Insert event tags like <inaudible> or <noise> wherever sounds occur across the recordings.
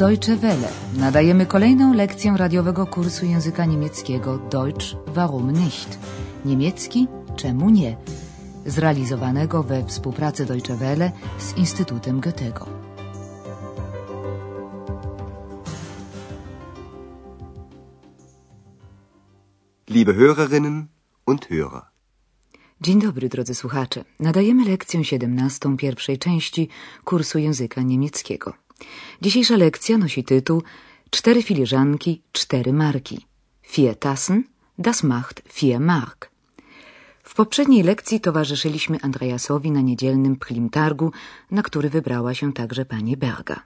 Deutsche Welle. Nadajemy kolejną lekcję radiowego kursu języka niemieckiego Deutsch warum nicht? Niemiecki czemu nie? Zrealizowanego we współpracy Deutsche Welle z Instytutem Goethego. Liebe Hörerinnen und Hörer. Dzień dobry, drodzy słuchacze. Nadajemy lekcję 17 pierwszej części kursu języka niemieckiego. Dzisiejsza lekcja nosi tytuł Cztery filiżanki, cztery marki. Vier Tassen, das macht vier Mark. W poprzedniej lekcji towarzyszyliśmy Andreasowi na niedzielnym plimtargu, na który wybrała się także pani Berga.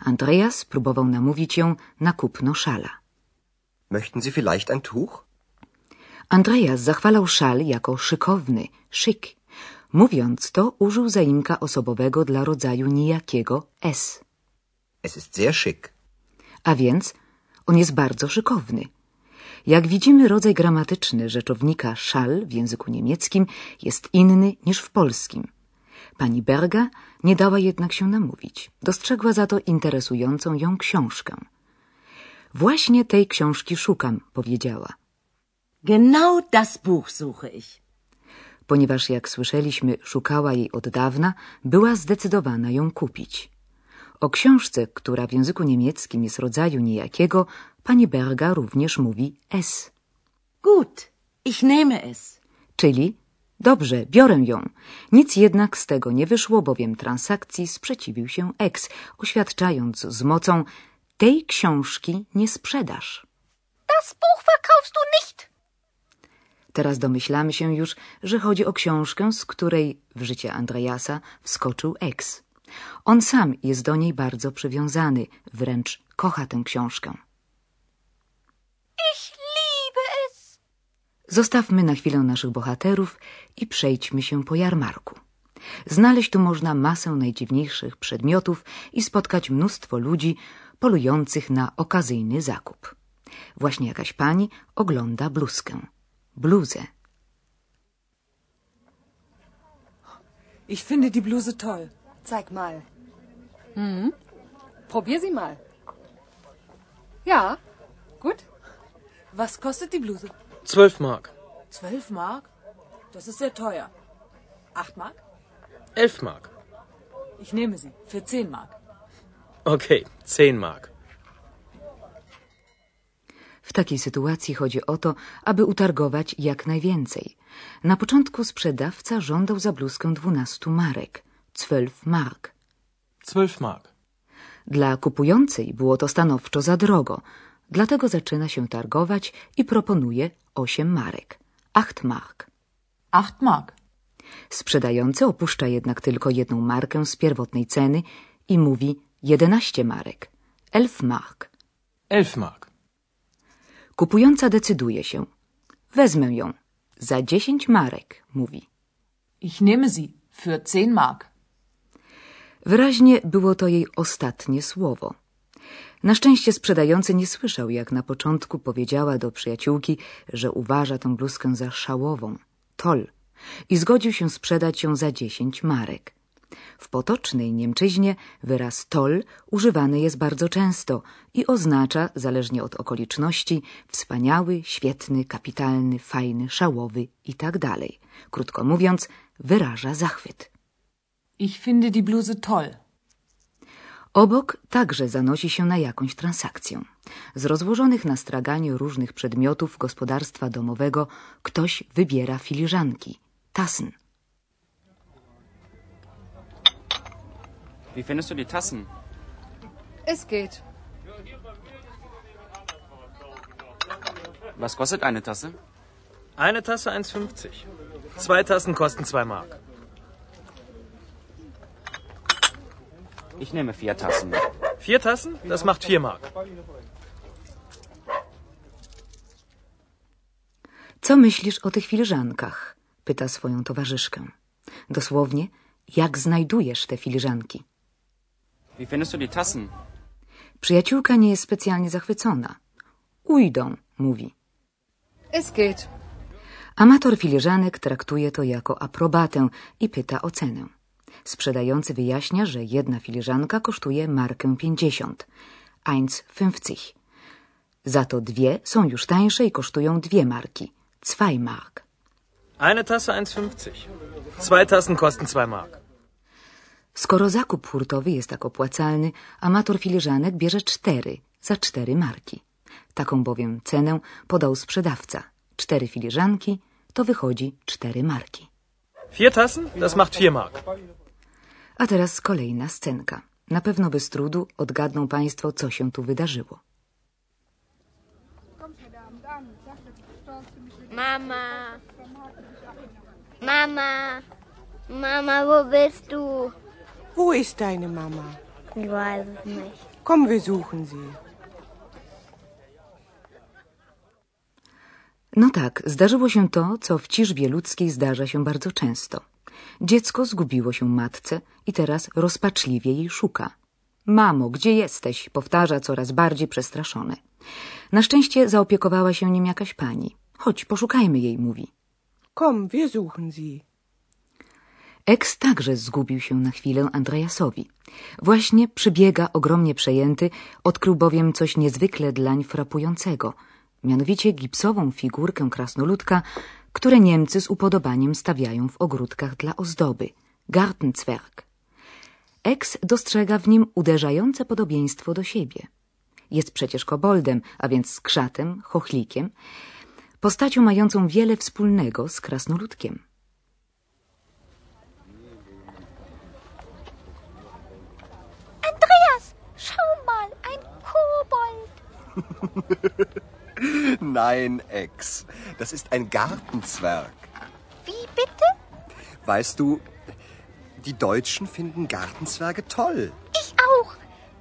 Andreas próbował namówić ją na kupno szala. Möchten Sie vielleicht ein Tuch? Andreas zachwalał szal jako szykowny, szyk. Mówiąc to, użył zaimka osobowego dla rodzaju nijakiego S. Es ist sehr schick. A więc on jest bardzo szykowny. Jak widzimy, rodzaj gramatyczny rzeczownika szal w języku niemieckim jest inny niż w polskim. Pani Berga nie dała jednak się namówić. Dostrzegła za to interesującą ją książkę. Właśnie tej książki szukam, powiedziała. Genau das Buch suche ich. Ponieważ, jak słyszeliśmy, szukała jej od dawna, była zdecydowana ją kupić. O książce, która w języku niemieckim jest rodzaju nijakiego, pani Berga również mówi es, Gut, ich nehme es. czyli dobrze, biorę ją. Nic jednak z tego nie wyszło, bowiem transakcji sprzeciwił się ex, oświadczając z mocą tej książki nie sprzedasz. Das Buch verkaufst du nicht. Teraz domyślamy się już, że chodzi o książkę, z której w życie Andreasa wskoczył ex. On sam jest do niej bardzo przywiązany, wręcz kocha tę książkę. Ich liebe es. Zostawmy na chwilę naszych bohaterów i przejdźmy się po jarmarku. Znaleźć tu można masę najdziwniejszych przedmiotów i spotkać mnóstwo ludzi polujących na okazyjny zakup. Właśnie jakaś pani ogląda bluzkę. Bluzę. Ich finde die Bluse toll. Zeig mal. Probier sie mal. Ja, gut. Was kostet die Bluse? 12 Mark. Zwölf Mark? Das ist sehr teuer. Acht Mark? 11 Mark. Ich nehme sie. Für zehn Mark. Okay, 10 Mark. W takiej sytuacji chodzi o to, aby utargować jak najwięcej. Na początku sprzedawca żądał za bluzkę 12 marek, 12 mark. 12 Mark. Dla kupującej było to stanowczo za drogo, dlatego zaczyna się targować i proponuje 8 marek, 8 mark. Acht Mark. Sprzedający opuszcza jednak tylko jedną markę z pierwotnej ceny i mówi 11 marek, 11 mark. 11 Mark. Kupująca decyduje się. Wezmę ją. Za 10 marek, mówi. Ich nehme sie. Für zehn Mark. Wyraźnie było to jej ostatnie słowo. Na szczęście sprzedający nie słyszał, jak na początku powiedziała do przyjaciółki, że uważa tę bluzkę za szałową, tol, i zgodził się sprzedać ją za 10 marek. W potocznej Niemczyźnie wyraz tol używany jest bardzo często i oznacza, zależnie od okoliczności, wspaniały, świetny, kapitalny, fajny, szałowy itd. Krótko mówiąc, wyraża zachwyt. Ich finde die Bluse toll. Obok także zanosi się na jakąś transakcję. Z rozłożonych na straganie różnych przedmiotów gospodarstwa domowego ktoś wybiera filiżanki, tassen. Wie findest du die Tassen? Es geht. Was kostet eine Tasse? Eine Tasse 1,50. Zwei Tassen kosten 2 Mark. Ich nehme vier Tassen. Vier Tassen? Das macht 4 Mark. Co myślisz o tych filiżankach? pyta swoją towarzyszkę. Dosłownie, jak znajdujesz te filiżanki? Wie findest du die Tassen? Przyjaciółka nie jest specjalnie zachwycona. Ujdą, mówi. Es geht. Amator filiżanek traktuje to jako aprobatę i pyta o cenę. Sprzedający wyjaśnia, że jedna filiżanka kosztuje markę 50, 1,50. Za to dwie są już tańsze i kosztują dwie marki. 2 mark. Eine Tasse 1,50. Zwei Tassen kosten 2 Mark. Skoro zakup hurtowy jest tak opłacalny, amator filiżanek bierze cztery za cztery marki. Taką bowiem cenę podał sprzedawca. Cztery filiżanki to wychodzi cztery marki. Vier Tassen, das macht 4 Mark. A teraz kolejna scenka. Na pewno bez trudu odgadną Państwo, co się tu wydarzyło. Mama. Mama. Mama, wo bist du? Wo ist deine Mama? Ich weiß es nicht. Komm, wir suchen sie. No tak, zdarzyło się to, co w ciżbie ludzkiej zdarza się bardzo często. Dziecko zgubiło się matce i teraz rozpaczliwie jej szuka. Mamo, gdzie jesteś? powtarza coraz bardziej przestraszone. Na szczęście zaopiekowała się nim jakaś pani. Chodź, poszukajmy jej, mówi. Komm, wir suchen sie. Eks także zgubił się na chwilę Andreasowi. Właśnie przybiega ogromnie przejęty, odkrył bowiem coś niezwykle dlań frapującego, mianowicie gipsową figurkę krasnoludka, które Niemcy z upodobaniem stawiają w ogródkach dla ozdoby, Gartenzwerg. Eks dostrzega w nim uderzające podobieństwo do siebie. Jest przecież koboldem, a więc skrzatem, chochlikiem, postacią mającą wiele wspólnego z krasnoludkiem. Andreas, schau mal, ein Kobold. <laughs> Nein, Ex. Das ist ein Gartenzwerg. Wie bitte? Weißt du, die Deutschen finden Gartenzwerge toll. Ich auch.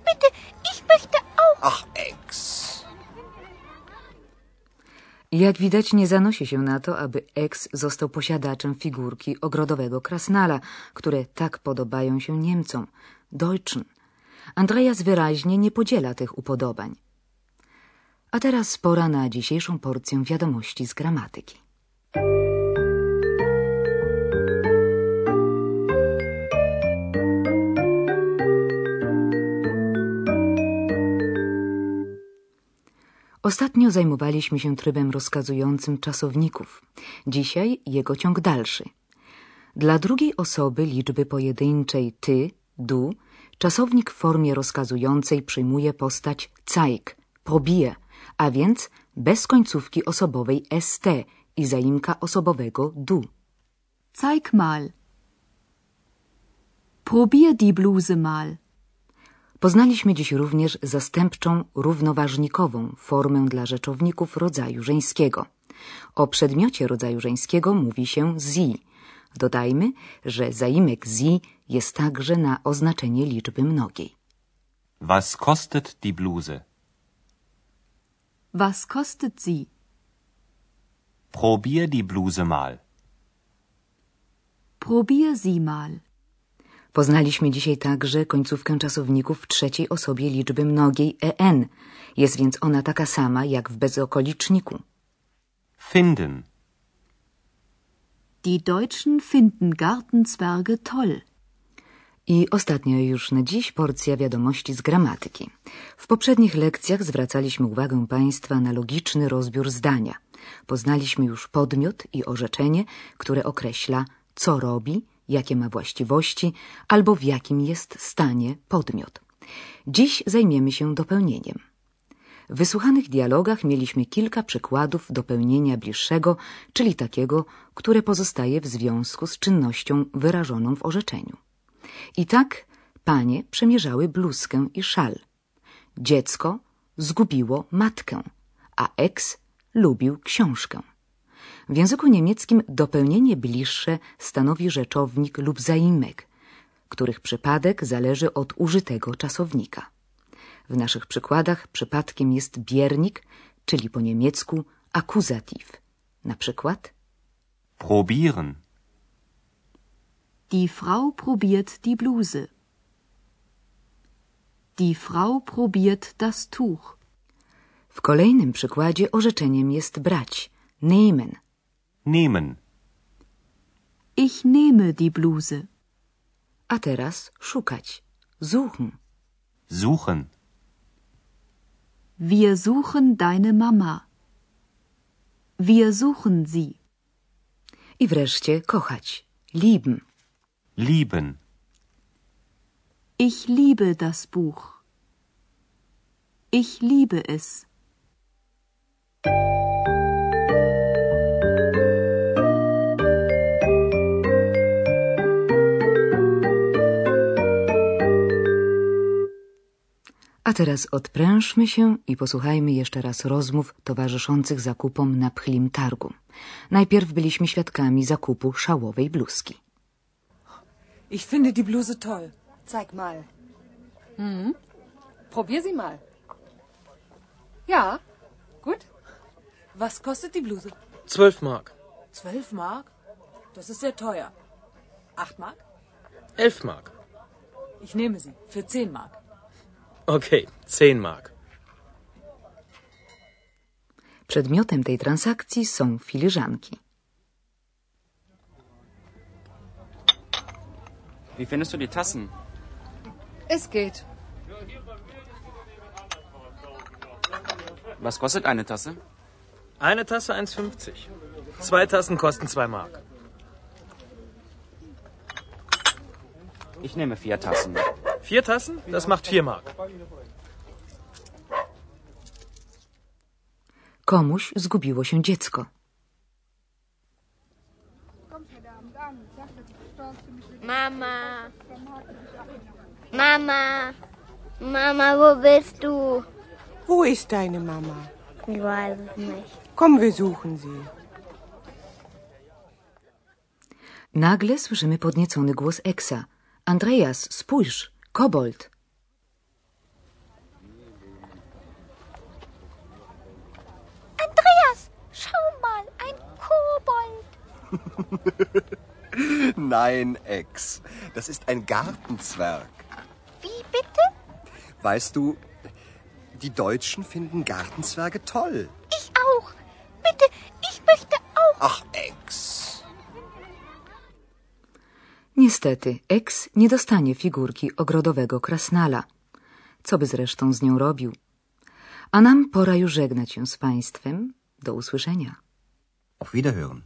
Bitte, ich möchte auch. Ach, Ex. Jak widać, nie zanosi się na to, aby Eks został posiadaczem figurki ogrodowego krasnala, które tak podobają się Niemcom, Deutschen. Andreas wyraźnie nie podziela tych upodobań. A teraz pora na dzisiejszą porcję wiadomości z gramatyki. Ostatnio zajmowaliśmy się trybem rozkazującym czasowników. Dzisiaj jego ciąg dalszy. Dla drugiej osoby liczby pojedynczej ty, du, czasownik w formie rozkazującej przyjmuje postać zeig, probie, a więc bez końcówki osobowej st i zaimka osobowego du. Zeig mal. Probier die Bluse mal. Poznaliśmy dziś również zastępczą równoważnikową formę dla rzeczowników rodzaju żeńskiego. O przedmiocie rodzaju żeńskiego mówi się sie. Dodajmy, że zaimek sie jest także na oznaczenie liczby mnogiej. Was kostet die Bluse? Was kostet sie? Probier die Bluse mal. Probier sie mal. Poznaliśmy dzisiaj także końcówkę czasowników w trzeciej osobie liczby mnogiej en. Jest więc ona taka sama jak w bezokoliczniku. Finden. Die Deutschen finden Gartenzwerge toll. I ostatnia już na dziś porcja wiadomości z gramatyki. W poprzednich lekcjach zwracaliśmy uwagę Państwa na logiczny rozbiór zdania. Poznaliśmy już podmiot i orzeczenie, które określa, co robi, jakie ma właściwości albo w jakim jest stanie podmiot. Dziś zajmiemy się dopełnieniem. W wysłuchanych dialogach mieliśmy kilka przykładów dopełnienia bliższego, czyli takiego, które pozostaje w związku z czynnością wyrażoną w orzeczeniu. I tak panie przemierzały bluzkę i szal. Dziecko zgubiło matkę, a eks lubił książkę. W języku niemieckim dopełnienie bliższe stanowi rzeczownik lub zaimek, których przypadek zależy od użytego czasownika. W naszych przykładach przypadkiem jest biernik, czyli po niemiecku akuzatyw. Na przykład Probieren. Die Frau probiert die Bluse. Die Frau probiert das Tuch. w kolejnym przykładzie orzeczeniem jest brać, nehmen. Nehmen. Ich nehme die Bluse. A teraz szukać, suchen. Suchen. Wir suchen deine Mama. Wir suchen sie. I wreszcie kochać. Lieben. Lieben. Ich liebe das Buch. Ich liebe es. A teraz odprężmy się i posłuchajmy jeszcze raz rozmów towarzyszących zakupom na pchlim targu. Najpierw byliśmy świadkami zakupu szałowej bluzki. Ich finde die Bluse toll. Zeig mal. Hm? Probier sie mal. Ja, gut. Was kostet die Bluse? 12 Mark. 12 Mark? Das ist sehr teuer. 8 Mark? 11 Mark. Ich nehme sie. Für 10 Mark. Okay, 10 Mark. Przedmiotem tej transakcji są filiżanki. Wie findest du die Tassen? Es geht. Was kostet eine Tasse? Eine Tasse 1,50. Zwei Tassen kosten 2 Mark. Ich nehme vier Tassen. Vier Tassen? Das macht 4 Mark. Komuś zgubiło się dziecko. Mama. Mama. Mama, wo bist du? Wo ist deine Mama? Ich weiß es nicht. Komm, wir suchen sie. Nagle słyszymy podniecony głos Eksa. Andreas, spójrz, kobold. Andreas, schau mal, ein Kobold. <laughs> Nein, Ex. Das ist ein Gartenzwerg. Wie bitte? Weißt du, die Deutschen finden Gartenzwerge toll. Ich auch. Bitte, ich möchte auch. Ach, Ex. Niestety, Eks nie dostanie figurki ogrodowego krasnala. Co by zresztą z nią robił? A nam pora już żegnać się z państwem. Do usłyszenia. Auf Wiederhören.